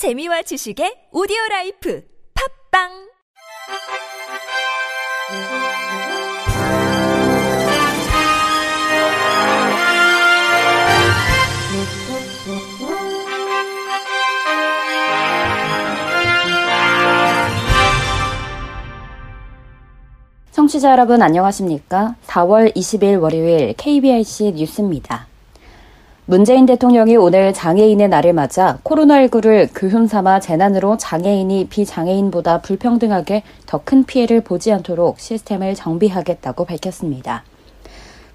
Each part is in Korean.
재미와 지식의 오디오 라이프 팝빵 청취자 여러분 안녕하십니까? 4월 20일 월요일 KBRC 뉴스입니다. 문재인 대통령이 오늘 장애인의 날을 맞아 코로나19를 교훈 삼아 재난으로 장애인이 비장애인보다 불평등하게 더 큰 피해를 보지 않도록 시스템을 정비하겠다고 밝혔습니다.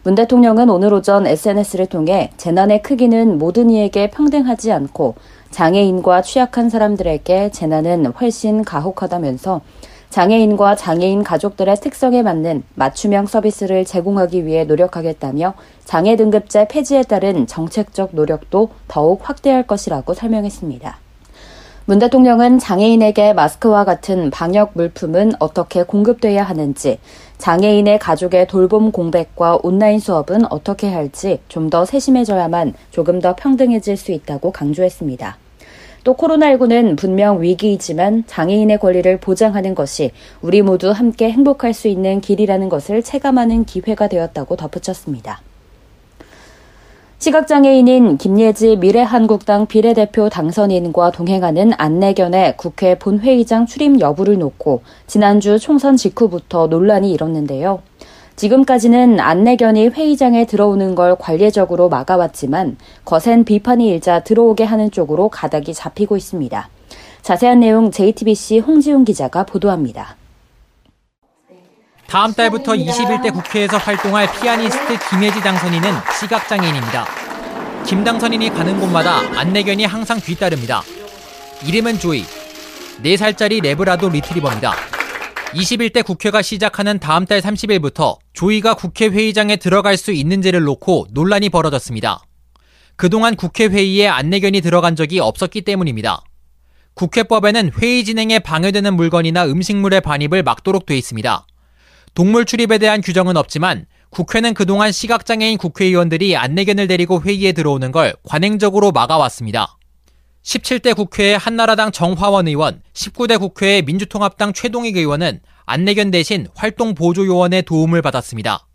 문 대통령은 오늘 오전 SNS를 통해 재난의 크기는 모든 이에게 평등하지 않고 장애인과 취약한 사람들에게 재난은 훨씬 가혹하다면서 장애인과 장애인 가족들의 특성에 맞는 맞춤형 서비스를 제공하기 위해 노력하겠다며 장애 등급제 폐지에 따른 정책적 노력도 더욱 확대할 것이라고 설명했습니다. 문 대통령은 장애인에게 마스크와 같은 방역 물품은 어떻게 공급돼야 하는지, 장애인의 가족의 돌봄 공백과 온라인 수업은 어떻게 할지 좀 더 세심해져야만 조금 더 평등해질 수 있다고 강조했습니다. 또 코로나19는 분명 위기이지만 장애인의 권리를 보장하는 것이 우리 모두 함께 행복할 수 있는 길이라는 것을 체감하는 기회가 되었다고 덧붙였습니다. 시각장애인인 김예지 미래한국당 비례대표 당선인과 동행하는 안내견의 국회 본회의장 출입 여부를 놓고 지난주 총선 직후부터 논란이 일었는데요. 지금까지는 안내견이 회의장에 들어오는 걸 관례적으로 막아왔지만 거센 비판이 일자 들어오게 하는 쪽으로 가닥이 잡히고 있습니다. 자세한 내용 JTBC 홍지훈 기자가 보도합니다. 다음 달부터 21대 국회에서 활동할 피아니스트 김혜지 당선인은 시각장애인입니다. 김 당선인이 가는 곳마다 안내견이 항상 뒤따릅니다. 이름은 조이. 4살짜리 레브라도 리트리버입니다. 21대 국회가 시작하는 다음 달 30일부터 조이가 국회 회의장에 들어갈 수 있는지를 놓고 논란이 벌어졌습니다. 그동안 국회 회의에 안내견이 들어간 적이 없었기 때문입니다. 국회법에는 회의 진행에 방해되는 물건이나 음식물의 반입을 막도록 돼 있습니다. 동물 출입에 대한 규정은 없지만 국회는 그동안 시각장애인 국회의원들이 안내견을 데리고 회의에 들어오는 걸 관행적으로 막아왔습니다. 17대 국회의 한나라당 정화원 의원, 19대 국회의 민주통합당 최동익 의원은 안내견 대신 활동 보조 요원의 도움을 받았습니다.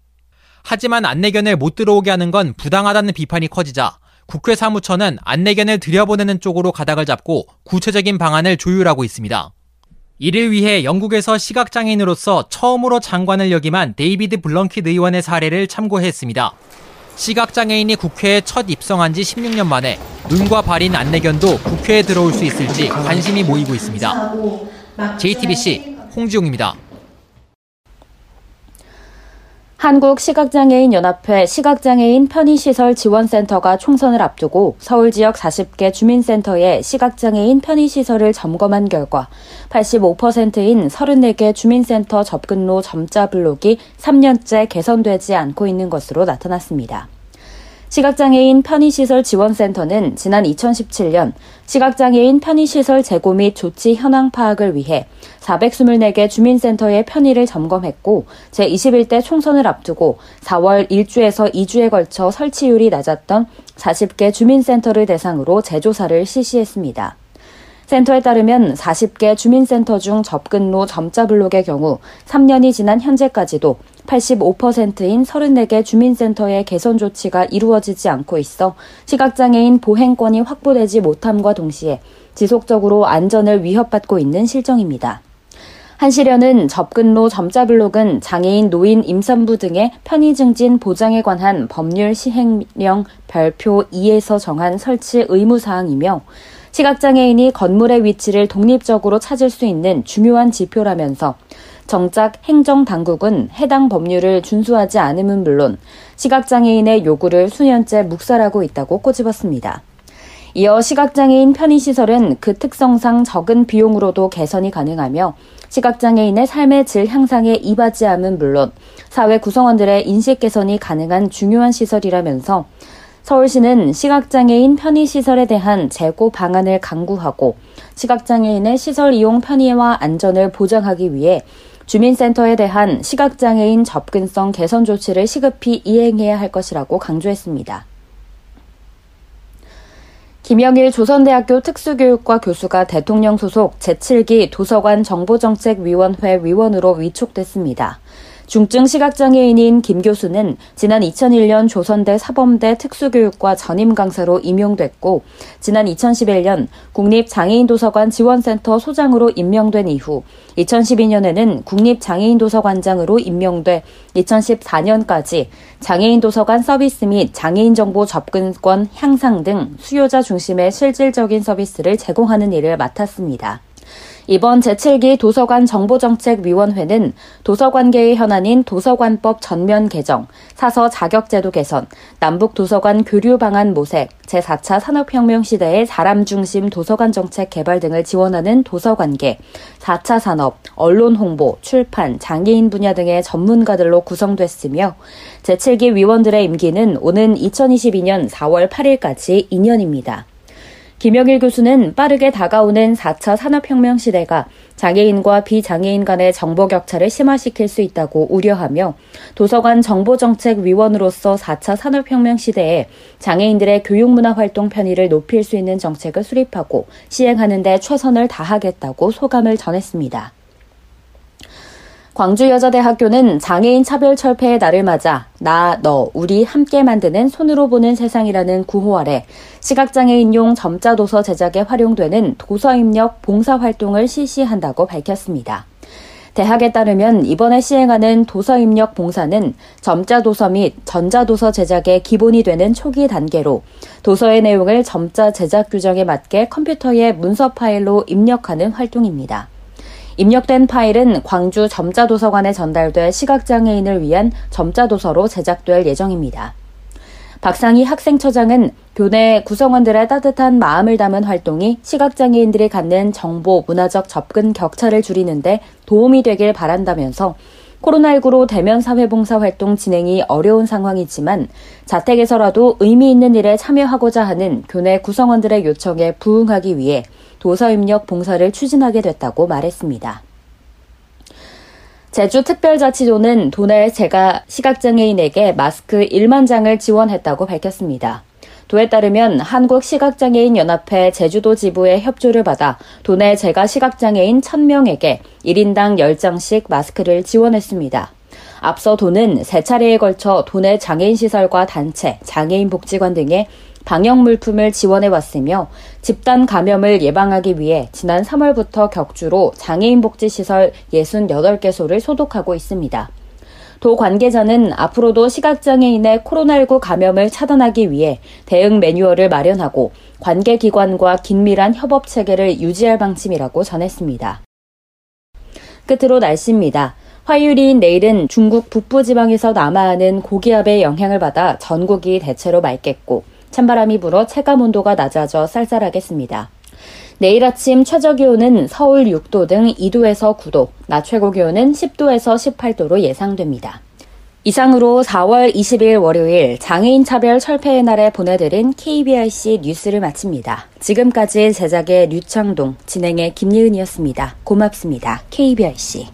하지만 안내견을 못 들어오게 하는 건 부당하다는 비판이 커지자 국회 사무처는 안내견을 들여보내는 쪽으로 가닥을 잡고 구체적인 방안을 조율하고 있습니다. 이를 위해 영국에서 시각장애인으로서 처음으로 장관을 역임한 데이비드 블렁킷 의원의 사례를 참고했습니다. 시각장애인이 국회에 첫 입성한 지 16년 만에 눈과 발인 안내견도 국회에 들어올 수 있을지 관심이 모이고 있습니다. JTBC 홍지용입니다. 한국시각장애인연합회 시각장애인 편의시설 지원센터가 총선을 앞두고 서울 지역 40개 주민센터의 시각장애인 편의시설을 점검한 결과 85%인 34개 주민센터 접근로 점자 블록이 3년째 개선되지 않고 있는 것으로 나타났습니다. 시각장애인 편의시설 지원센터는 지난 2017년 시각장애인 편의시설 재고 및 조치 현황 파악을 위해 424개 주민센터의 편의를 점검했고 제21대 총선을 앞두고 4월 1주에서 2주에 걸쳐 설치율이 낮았던 40개 주민센터를 대상으로 재조사를 실시했습니다. 센터에 따르면 40개 주민센터 중 접근로 점자 블록의 경우 3년이 지난 현재까지도 85%인 34개 주민센터의 개선 조치가 이루어지지 않고 있어 시각장애인 보행권이 확보되지 못함과 동시에 지속적으로 안전을 위협받고 있는 실정입니다. 한시련은 접근로 점자 블록은 장애인 노인 임산부 등의 편의 증진 보장에 관한 법률 시행령 별표 2에서 정한 설치 의무 사항이며 시각장애인이 건물의 위치를 독립적으로 찾을 수 있는 중요한 지표라면서 정작 행정 당국은 해당 법률을 준수하지 않음은 물론 시각장애인의 요구를 수년째 묵살하고 있다고 꼬집었습니다. 이어 시각장애인 편의시설은 그 특성상 적은 비용으로도 개선이 가능하며 시각장애인의 삶의 질 향상에 이바지함은 물론 사회 구성원들의 인식 개선이 가능한 중요한 시설이라면서 서울시는 시각장애인 편의시설에 대한 재고 방안을 강구하고 시각장애인의 시설 이용 편의와 안전을 보장하기 위해 주민센터에 대한 시각장애인 접근성 개선 조치를 시급히 이행해야 할 것이라고 강조했습니다. 김영일 조선대학교 특수교육과 교수가 대통령 소속 제7기 도서관 정보정책위원회 위원으로 위촉됐습니다. 중증 시각장애인인 김 교수는 지난 2001년 조선대 사범대 특수교육과 전임 강사로 임용됐고 지난 2011년 국립장애인도서관 지원센터 소장으로 임명된 이후 2012년에는 국립장애인도서관장으로 임명돼 2014년까지 장애인도서관 서비스 및 장애인 정보 접근권 향상 등 수요자 중심의 실질적인 서비스를 제공하는 일을 맡았습니다. 이번 제7기 도서관 정보정책위원회는 도서관계의 현안인 도서관법 전면 개정, 사서 자격제도 개선, 남북 도서관 교류 방안 모색, 제4차 산업혁명 시대의 사람 중심 도서관 정책 개발 등을 지원하는 도서관계, 4차 산업, 언론 홍보, 출판, 장애인 분야 등의 전문가들로 구성됐으며 제7기 위원들의 임기는 오는 2022년 4월 8일까지 2년입니다. 김영일 교수는 빠르게 다가오는 4차 산업혁명 시대가 장애인과 비장애인 간의 정보 격차를 심화시킬 수 있다고 우려하며 도서관 정보정책위원으로서 4차 산업혁명 시대에 장애인들의 교육문화 활동 편의를 높일 수 있는 정책을 수립하고 시행하는 데 최선을 다하겠다고 소감을 전했습니다. 광주여자대학교는 장애인 차별 철폐의 날을 맞아 나, 너, 우리 함께 만드는 손으로 보는 세상이라는 구호 아래 시각장애인용 점자 도서 제작에 활용되는 도서 입력 봉사 활동을 실시한다고 밝혔습니다. 대학에 따르면 이번에 시행하는 도서 입력 봉사는 점자 도서 및 전자 도서 제작의 기본이 되는 초기 단계로 도서의 내용을 점자 제작 규정에 맞게 컴퓨터에 문서 파일로 입력하는 활동입니다. 입력된 파일은 광주 점자도서관에 전달돼 시각장애인을 위한 점자도서로 제작될 예정입니다. 박상희 학생처장은 교내 구성원들의 따뜻한 마음을 담은 활동이 시각장애인들이 갖는 정보, 문화적 접근 격차를 줄이는데 도움이 되길 바란다면서 코로나19로 대면 사회봉사 활동 진행이 어려운 상황이지만 자택에서라도 의미 있는 일에 참여하고자 하는 교내 구성원들의 요청에 부응하기 위해 도서입력 봉사를 추진하게 됐다고 말했습니다. 제주특별자치도는 도내 제가 시각장애인에게 마스크 1만 장을 지원했다고 밝혔습니다. 도에 따르면 한국시각장애인연합회 제주도 지부의 협조를 받아 도내 제가 시각장애인 1000명에게 1인당 10장씩 마스크를 지원했습니다. 앞서 도는 세 차례에 걸쳐 도내 장애인 시설과 단체, 장애인 복지관 등의 방역 물품을 지원해 왔으며 집단 감염을 예방하기 위해 지난 3월부터 격주로 장애인 복지 시설 68개소를 소독하고 있습니다. 도 관계자는 앞으로도 시각장애인의 코로나19 감염을 차단하기 위해 대응 매뉴얼을 마련하고 관계기관과 긴밀한 협업 체계를 유지할 방침이라고 전했습니다. 끝으로 날씨입니다. 화요일인 내일은 중국 북부지방에서 남하하는 고기압의 영향을 받아 전국이 대체로 맑겠고 찬바람이 불어 체감 온도가 낮아져 쌀쌀하겠습니다. 내일 아침 최저 기온은 서울 6도 등 2도에서 9도, 낮 최고 기온은 10도에서 18도로 예상됩니다. 이상으로 4월 20일 월요일 장애인 차별 철폐의 날에 보내드린 KBRC 뉴스를 마칩니다. 지금까지 제작의 류창동, 진행의 김예은이었습니다. 고맙습니다. KBRC.